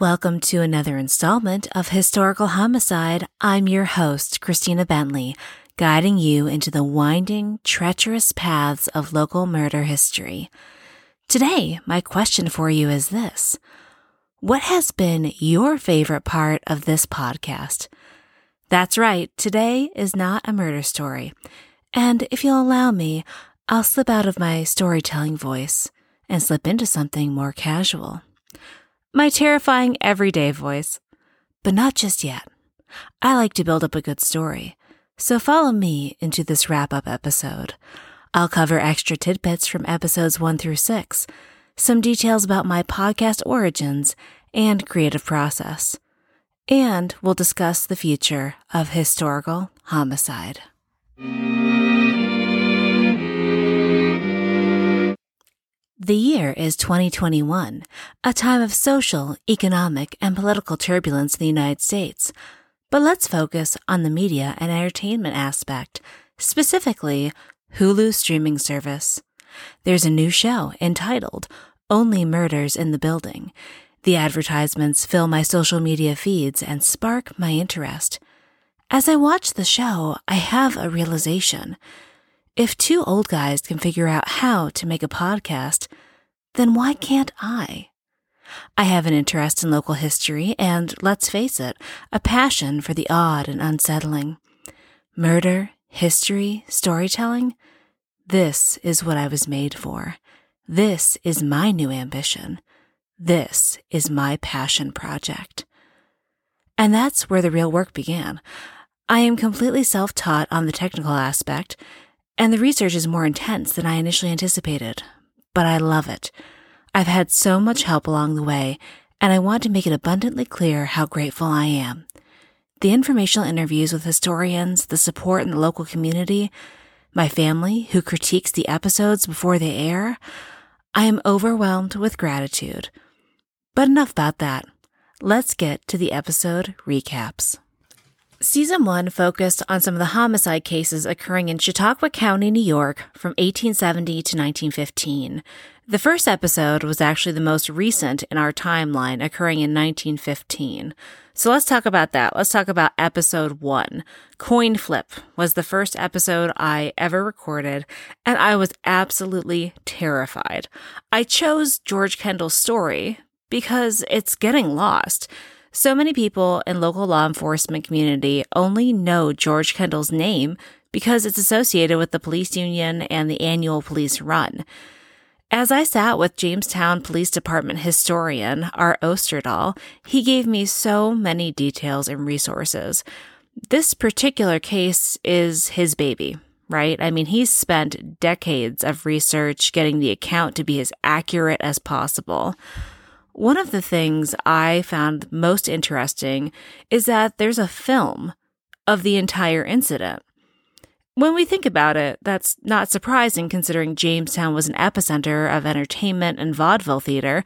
Welcome to another installment of Historical Homicide. I'm your host, Christina Bentley, guiding you into the winding, treacherous paths of local murder history. Today, my question for you is this What has been your favorite part of this podcast? That's right, today is not a murder story. And if you'll allow me, I'll slip out of my storytelling voice and slip into something more casual my terrifying everyday voice. But not just yet. I like to build up a good story, so follow me into this wrap up episode. I'll cover extra tidbits from episodes 1 through 6, some details about my podcast origins and creative process, and we'll discuss the future of historical homicide. The year is 2021, a time of social, economic, and political turbulence in the United States. But let's focus on the media and entertainment aspect, specifically Hulu streaming service. There's a new show entitled Only Murders in the Building. The advertisements fill my social media feeds and spark my interest. As I watch the show, I have a realization. If two old guys can figure out how to make a podcast, then why can't I? I have an interest in local history and, let's face it, a passion for the odd and unsettling. Murder, history, storytelling? This is what I was made for. This is my new ambition. This is my passion project. And that's where the real work began. I am completely self taught on the technical aspect and the research is more intense than I initially anticipated, but I love it. I've had so much help along the way, and I want to make it abundantly clear how grateful I am. The informational interviews with historians, the support in the local community, my family who critiques the episodes before they air, I am overwhelmed with gratitude. But enough about that. Let's get to the episode recaps. Season 1 focused on some of the homicide cases occurring in Chautauqua County, New York from 1870 to 1915. The first episode was actually the most recent in our timeline, occurring in 1915. So let's talk about that. Let's talk about episode 1. Coin Flip was the first episode I ever recorded, and I was absolutely terrified. I chose George Kendall's story because it's getting lost. So many people in local law enforcement community only know George Kendall's name because it's associated with the police union and the annual police run. As I sat with Jamestown Police Department historian Art Osterdahl, he gave me so many details and resources. This particular case is his baby, right? I mean, he's spent decades of research getting the account to be as accurate as possible. One of the things I found most interesting is that there's a film of the entire incident. When we think about it, that's not surprising considering Jamestown was an epicenter of entertainment and vaudeville theater.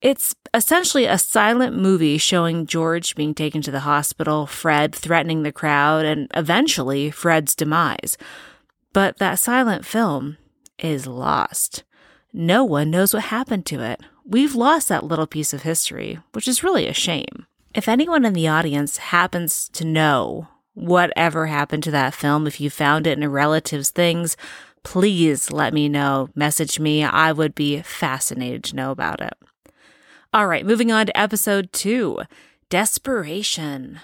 It's essentially a silent movie showing George being taken to the hospital, Fred threatening the crowd, and eventually Fred's demise. But that silent film is lost. No one knows what happened to it we've lost that little piece of history, which is really a shame. If anyone in the audience happens to know whatever happened to that film, if you found it in a relative's things, please let me know. Message me. I would be fascinated to know about it. All right, moving on to episode two Desperation.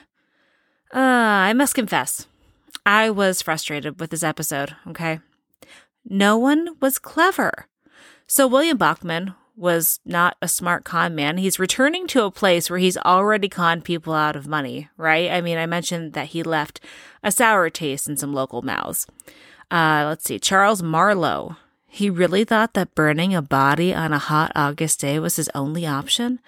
Uh, I must confess, I was frustrated with this episode, okay? No one was clever. So, William Bachman was not a smart con man. He's returning to a place where he's already conned people out of money, right? I mean, I mentioned that he left a sour taste in some local mouths. Uh, let's see, Charles Marlowe. He really thought that burning a body on a hot August day was his only option.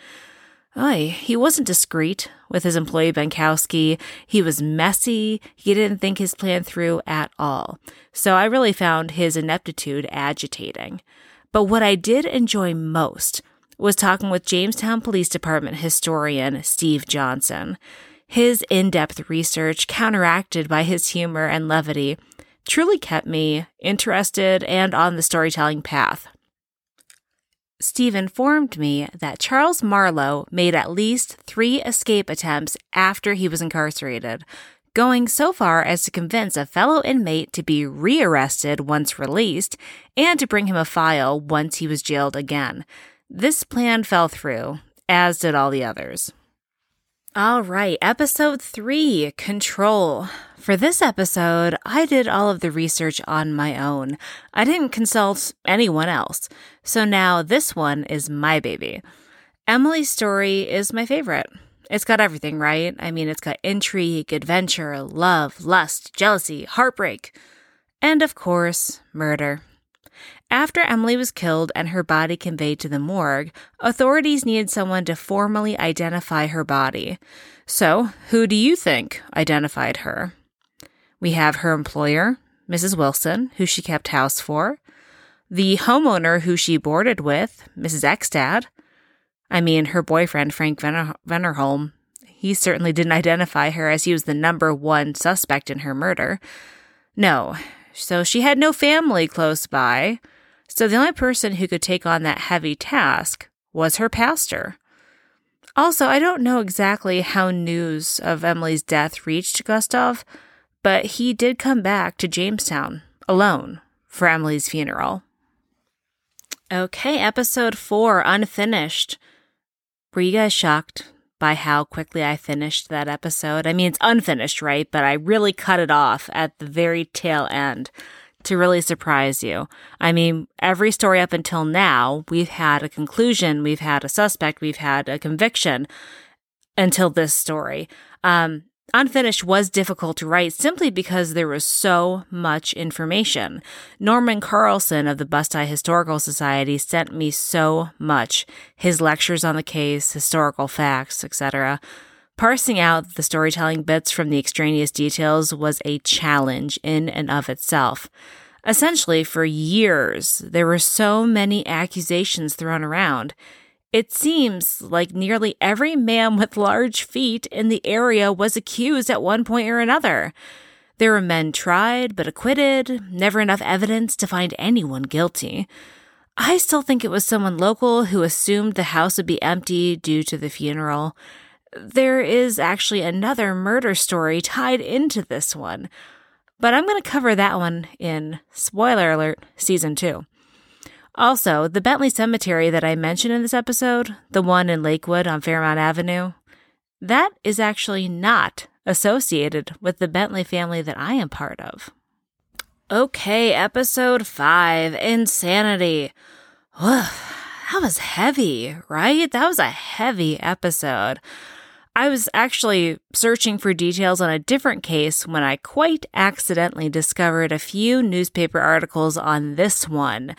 Oy, he wasn't discreet with his employee Benkowski. He was messy. He didn't think his plan through at all. So I really found his ineptitude agitating. But what I did enjoy most was talking with Jamestown Police Department historian Steve Johnson. His in depth research, counteracted by his humor and levity, truly kept me interested and on the storytelling path. Steve informed me that Charles Marlowe made at least three escape attempts after he was incarcerated, going so far as to convince a fellow inmate to be rearrested once released and to bring him a file once he was jailed again. This plan fell through, as did all the others. All right, episode three Control. For this episode, I did all of the research on my own. I didn't consult anyone else. So now this one is my baby. Emily's story is my favorite. It's got everything, right? I mean, it's got intrigue, adventure, love, lust, jealousy, heartbreak, and of course, murder. After Emily was killed and her body conveyed to the morgue, authorities needed someone to formally identify her body. So, who do you think identified her? We have her employer, Mrs. Wilson, who she kept house for, the homeowner who she boarded with, Mrs. Ekstad. I mean, her boyfriend, Frank Venner- Vennerholm, he certainly didn't identify her as he was the number one suspect in her murder. No, so she had no family close by. So the only person who could take on that heavy task was her pastor. Also, I don't know exactly how news of Emily's death reached Gustav, but he did come back to Jamestown alone for Emily's funeral. Okay, episode four, unfinished. Were you guys shocked by how quickly I finished that episode? I mean, it's unfinished, right? But I really cut it off at the very tail end to really surprise you. I mean, every story up until now, we've had a conclusion, we've had a suspect, we've had a conviction until this story. Um, Unfinished was difficult to write simply because there was so much information. Norman Carlson of the Busti Historical Society sent me so much his lectures on the case, historical facts, etc. Parsing out the storytelling bits from the extraneous details was a challenge in and of itself. Essentially, for years, there were so many accusations thrown around. It seems like nearly every man with large feet in the area was accused at one point or another. There were men tried but acquitted, never enough evidence to find anyone guilty. I still think it was someone local who assumed the house would be empty due to the funeral. There is actually another murder story tied into this one, but I'm going to cover that one in spoiler alert season 2. Also, the Bentley Cemetery that I mentioned in this episode, the one in Lakewood on Fairmount Avenue, that is actually not associated with the Bentley family that I am part of. Okay, episode 5 Insanity. Ugh, that was heavy, right? That was a heavy episode. I was actually searching for details on a different case when I quite accidentally discovered a few newspaper articles on this one.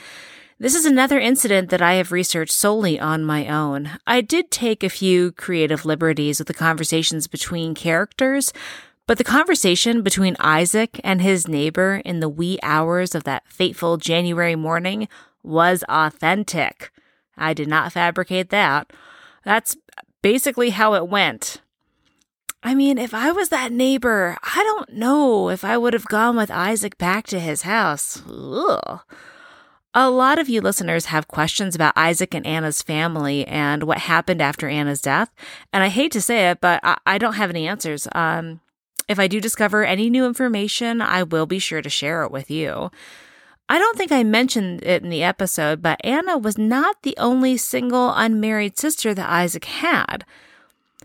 This is another incident that I have researched solely on my own. I did take a few creative liberties with the conversations between characters, but the conversation between Isaac and his neighbor in the wee hours of that fateful January morning was authentic. I did not fabricate that. That's basically how it went. I mean, if I was that neighbor, I don't know if I would have gone with Isaac back to his house. Ugh. A lot of you listeners have questions about Isaac and Anna's family and what happened after Anna's death. And I hate to say it, but I, I don't have any answers. Um, if I do discover any new information, I will be sure to share it with you. I don't think I mentioned it in the episode, but Anna was not the only single unmarried sister that Isaac had.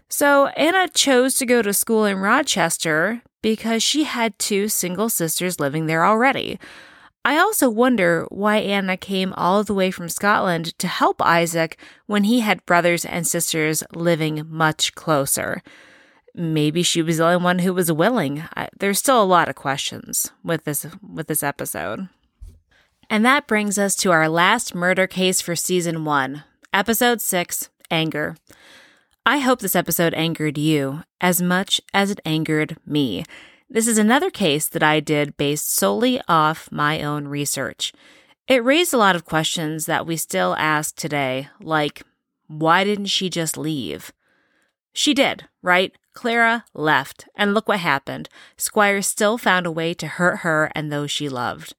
So Anna chose to go to school in Rochester because she had two single sisters living there already. I also wonder why Anna came all the way from Scotland to help Isaac when he had brothers and sisters living much closer. Maybe she was the only one who was willing. There's still a lot of questions with this with this episode. And that brings us to our last murder case for season 1, episode 6, Anger. I hope this episode angered you as much as it angered me. This is another case that I did based solely off my own research. It raised a lot of questions that we still ask today, like, why didn't she just leave? She did, right? Clara left, and look what happened. Squire still found a way to hurt her and those she loved.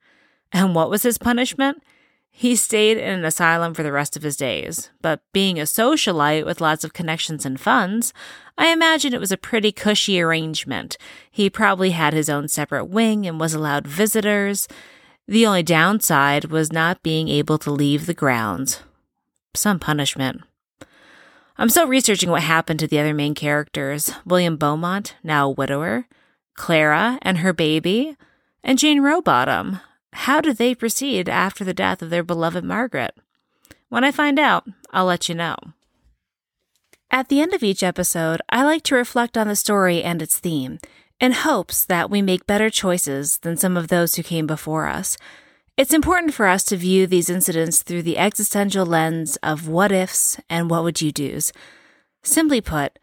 And what was his punishment? He stayed in an asylum for the rest of his days, but being a socialite with lots of connections and funds, I imagine it was a pretty cushy arrangement. He probably had his own separate wing and was allowed visitors. The only downside was not being able to leave the grounds. Some punishment. I'm still researching what happened to the other main characters William Beaumont, now a widower, Clara and her baby, and Jane Rowbottom. How did they proceed after the death of their beloved Margaret? When I find out, I'll let you know. At the end of each episode, I like to reflect on the story and its theme, in hopes that we make better choices than some of those who came before us. It's important for us to view these incidents through the existential lens of what ifs and what would you do's. Simply put,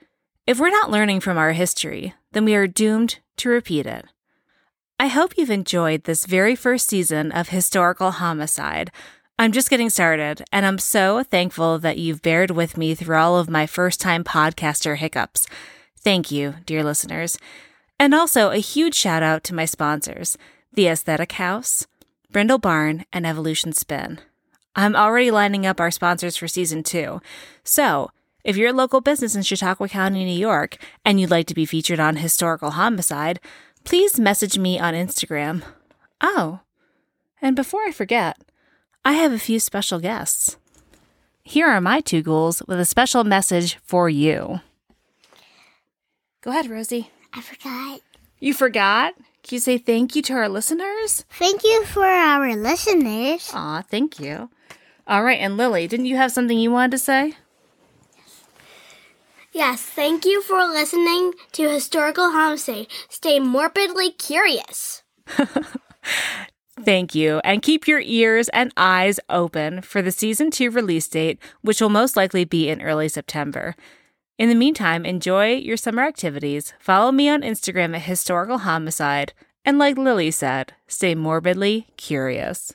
if we're not learning from our history, then we are doomed to repeat it. I hope you've enjoyed this very first season of Historical Homicide. I'm just getting started, and I'm so thankful that you've bared with me through all of my first time podcaster hiccups. Thank you, dear listeners. And also a huge shout out to my sponsors, The Aesthetic House, Brindle Barn, and Evolution Spin. I'm already lining up our sponsors for season two. So, if you're a local business in Chautauqua County, New York, and you'd like to be featured on Historical Homicide, please message me on Instagram. Oh, and before I forget, I have a few special guests. Here are my two ghouls with a special message for you. Go ahead, Rosie. I forgot. You forgot? Can you say thank you to our listeners? Thank you for our listeners. Aw, thank you. All right, and Lily, didn't you have something you wanted to say? Yes, thank you for listening to Historical Homicide. Stay morbidly curious. Thank you, and keep your ears and eyes open for the season two release date, which will most likely be in early September. In the meantime, enjoy your summer activities. Follow me on Instagram at Historical Homicide, and like Lily said, stay morbidly curious.